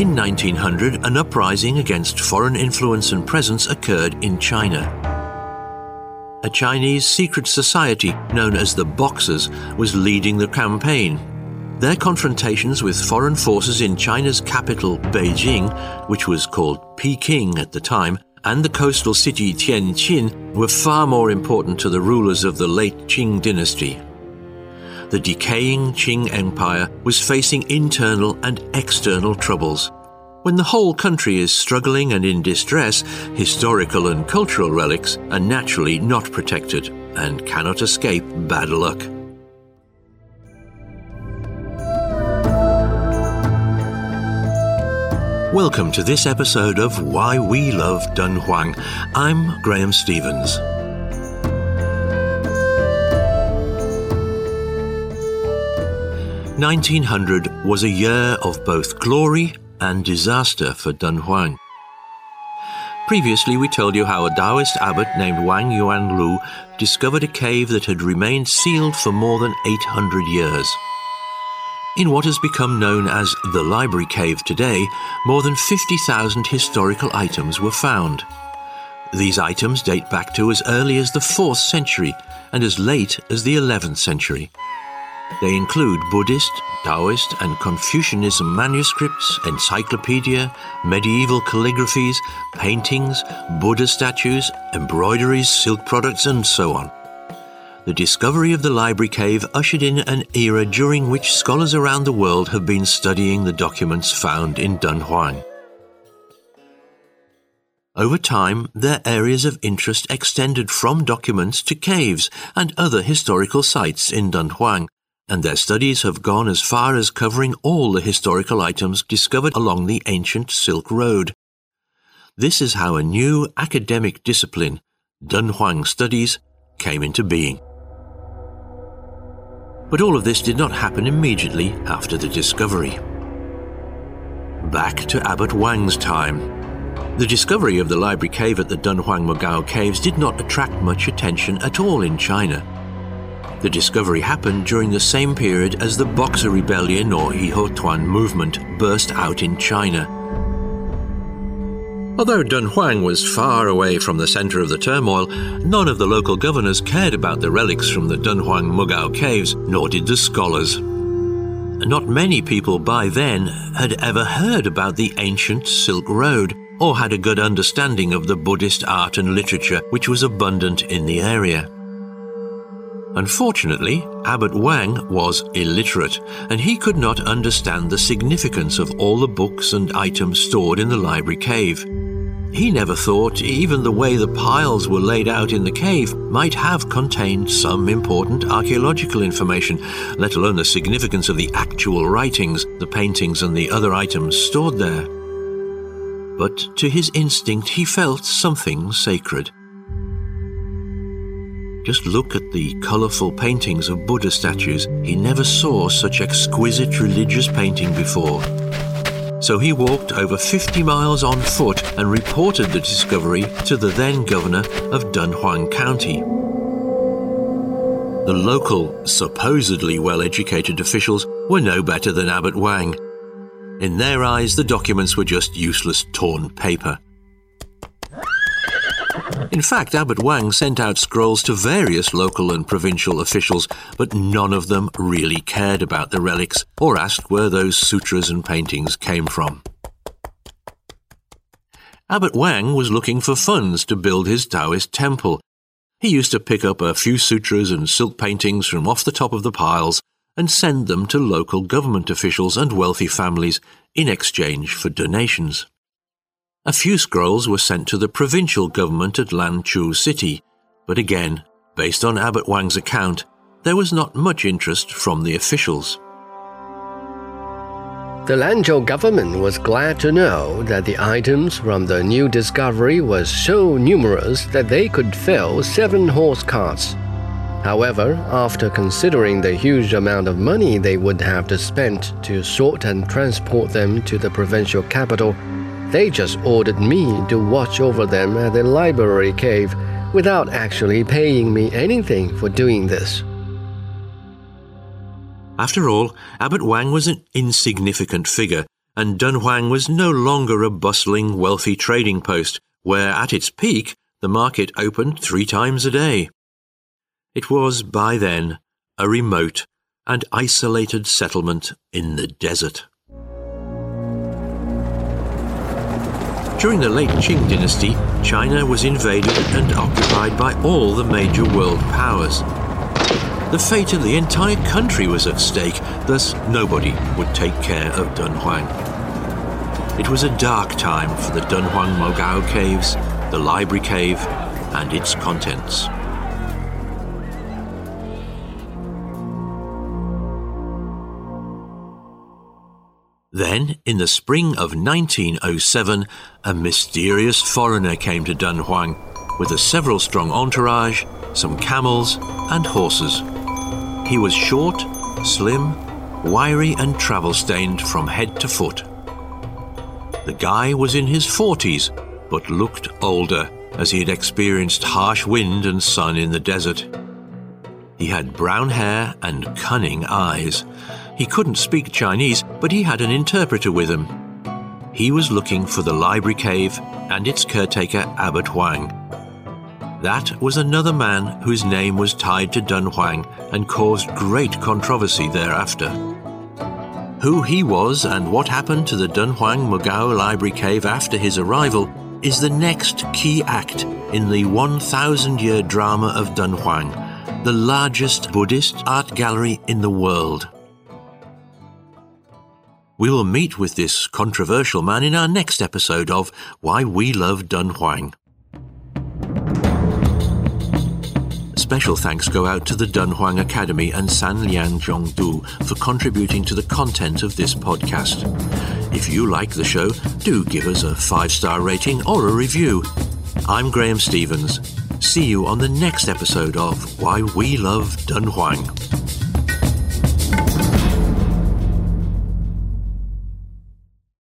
In 1900, an uprising against foreign influence and presence occurred in China. A Chinese secret society known as the Boxers was leading the campaign. Their confrontations with foreign forces in China's capital, Beijing, which was called Peking at the time, and the coastal city Tianjin were far more important to the rulers of the late Qing dynasty. The decaying Qing Empire was facing internal and external troubles. When the whole country is struggling and in distress, historical and cultural relics are naturally not protected and cannot escape bad luck. Welcome to this episode of Why We Love Dunhuang. I'm Graham Stevens. Nineteen hundred was a year of both glory and disaster for Dunhuang. Previously, we told you how a Taoist abbot named Wang Yuanlu discovered a cave that had remained sealed for more than 800 years. In what has become known as the Library Cave today, more than 50,000 historical items were found. These items date back to as early as the 4th century and as late as the 11th century. They include Buddhist, Taoist, and Confucianism manuscripts, encyclopedia, medieval calligraphies, paintings, Buddha statues, embroideries, silk products, and so on the discovery of the library cave ushered in an era during which scholars around the world have been studying the documents found in Dunhuang. Over time, their areas of interest extended from documents to caves and other historical sites in Dunhuang, and their studies have gone as far as covering all the historical items discovered along the ancient Silk Road. This is how a new academic discipline, Dunhuang Studies, came into being. But all of this did not happen immediately after the discovery. Back to Abbot Wang's time. The discovery of the library cave at the Dunhuang Mogao Caves did not attract much attention at all in China. The discovery happened during the same period as the Boxer Rebellion or Yihetuan movement burst out in China. Although Dunhuang was far away from the center of the turmoil, none of the local governors cared about the relics from the Dunhuang Mogao caves, nor did the scholars. Not many people by then had ever heard about the ancient Silk Road or had a good understanding of the Buddhist art and literature which was abundant in the area. Unfortunately, Abbot Wang was illiterate, and he could not understand the significance of all the books and items stored in the library cave. He never thought even the way the piles were laid out in the cave might have contained some important archaeological information, let alone the significance of the actual writings, the paintings, and the other items stored there. But to his instinct, he felt something sacred. Just look at the colourful paintings of Buddha statues. He never saw such exquisite religious painting before so he walked over 50 miles on foot and reported the discovery to the then governor of Dunhuang County. The local, supposedly well educated officials were no better than Abbot Wang. In their eyes, the documents were just useless torn paper. In fact, Abbot Wang sent out scrolls to various local and provincial officials, but none of them really cared about the relics or asked where those sutras and paintings came from. Abbot Wang was looking for funds to build his Taoist temple. He used to pick up a few sutras and silk paintings from off the top of the piles and send them to local government officials and wealthy families in exchange for donations. A few scrolls were sent to the provincial government at Lanzhou City, but again, based on Abbot Wang's account, there was not much interest from the officials. The Lanzhou government was glad to know that the items from the new discovery were so numerous that they could fill seven horse carts. However, after considering the huge amount of money they would have to spend to sort and transport them to the provincial capital, they just ordered me to watch over them at the library cave without actually paying me anything for doing this. After all, Abbot Wang was an insignificant figure, and Dunhuang was no longer a bustling, wealthy trading post where, at its peak, the market opened three times a day. It was, by then, a remote and isolated settlement in the desert. During the late Qing dynasty, China was invaded and occupied by all the major world powers. The fate of the entire country was at stake, thus, nobody would take care of Dunhuang. It was a dark time for the Dunhuang Mogao Caves, the Library Cave, and its contents. Then, in the spring of 1907, a mysterious foreigner came to Dunhuang with a several strong entourage, some camels, and horses. He was short, slim, wiry, and travel stained from head to foot. The guy was in his 40s, but looked older as he had experienced harsh wind and sun in the desert. He had brown hair and cunning eyes. He couldn't speak Chinese, but he had an interpreter with him. He was looking for the library cave and its caretaker, Abbot Wang. That was another man whose name was tied to Dunhuang and caused great controversy thereafter. Who he was and what happened to the Dunhuang Mogao Library Cave after his arrival is the next key act in the 1,000 year drama of Dunhuang, the largest Buddhist art gallery in the world. We will meet with this controversial man in our next episode of Why We Love Dunhuang. Special thanks go out to the Dunhuang Academy and San Lian Zhongdu for contributing to the content of this podcast. If you like the show, do give us a five star rating or a review. I'm Graham Stevens. See you on the next episode of Why We Love Dunhuang.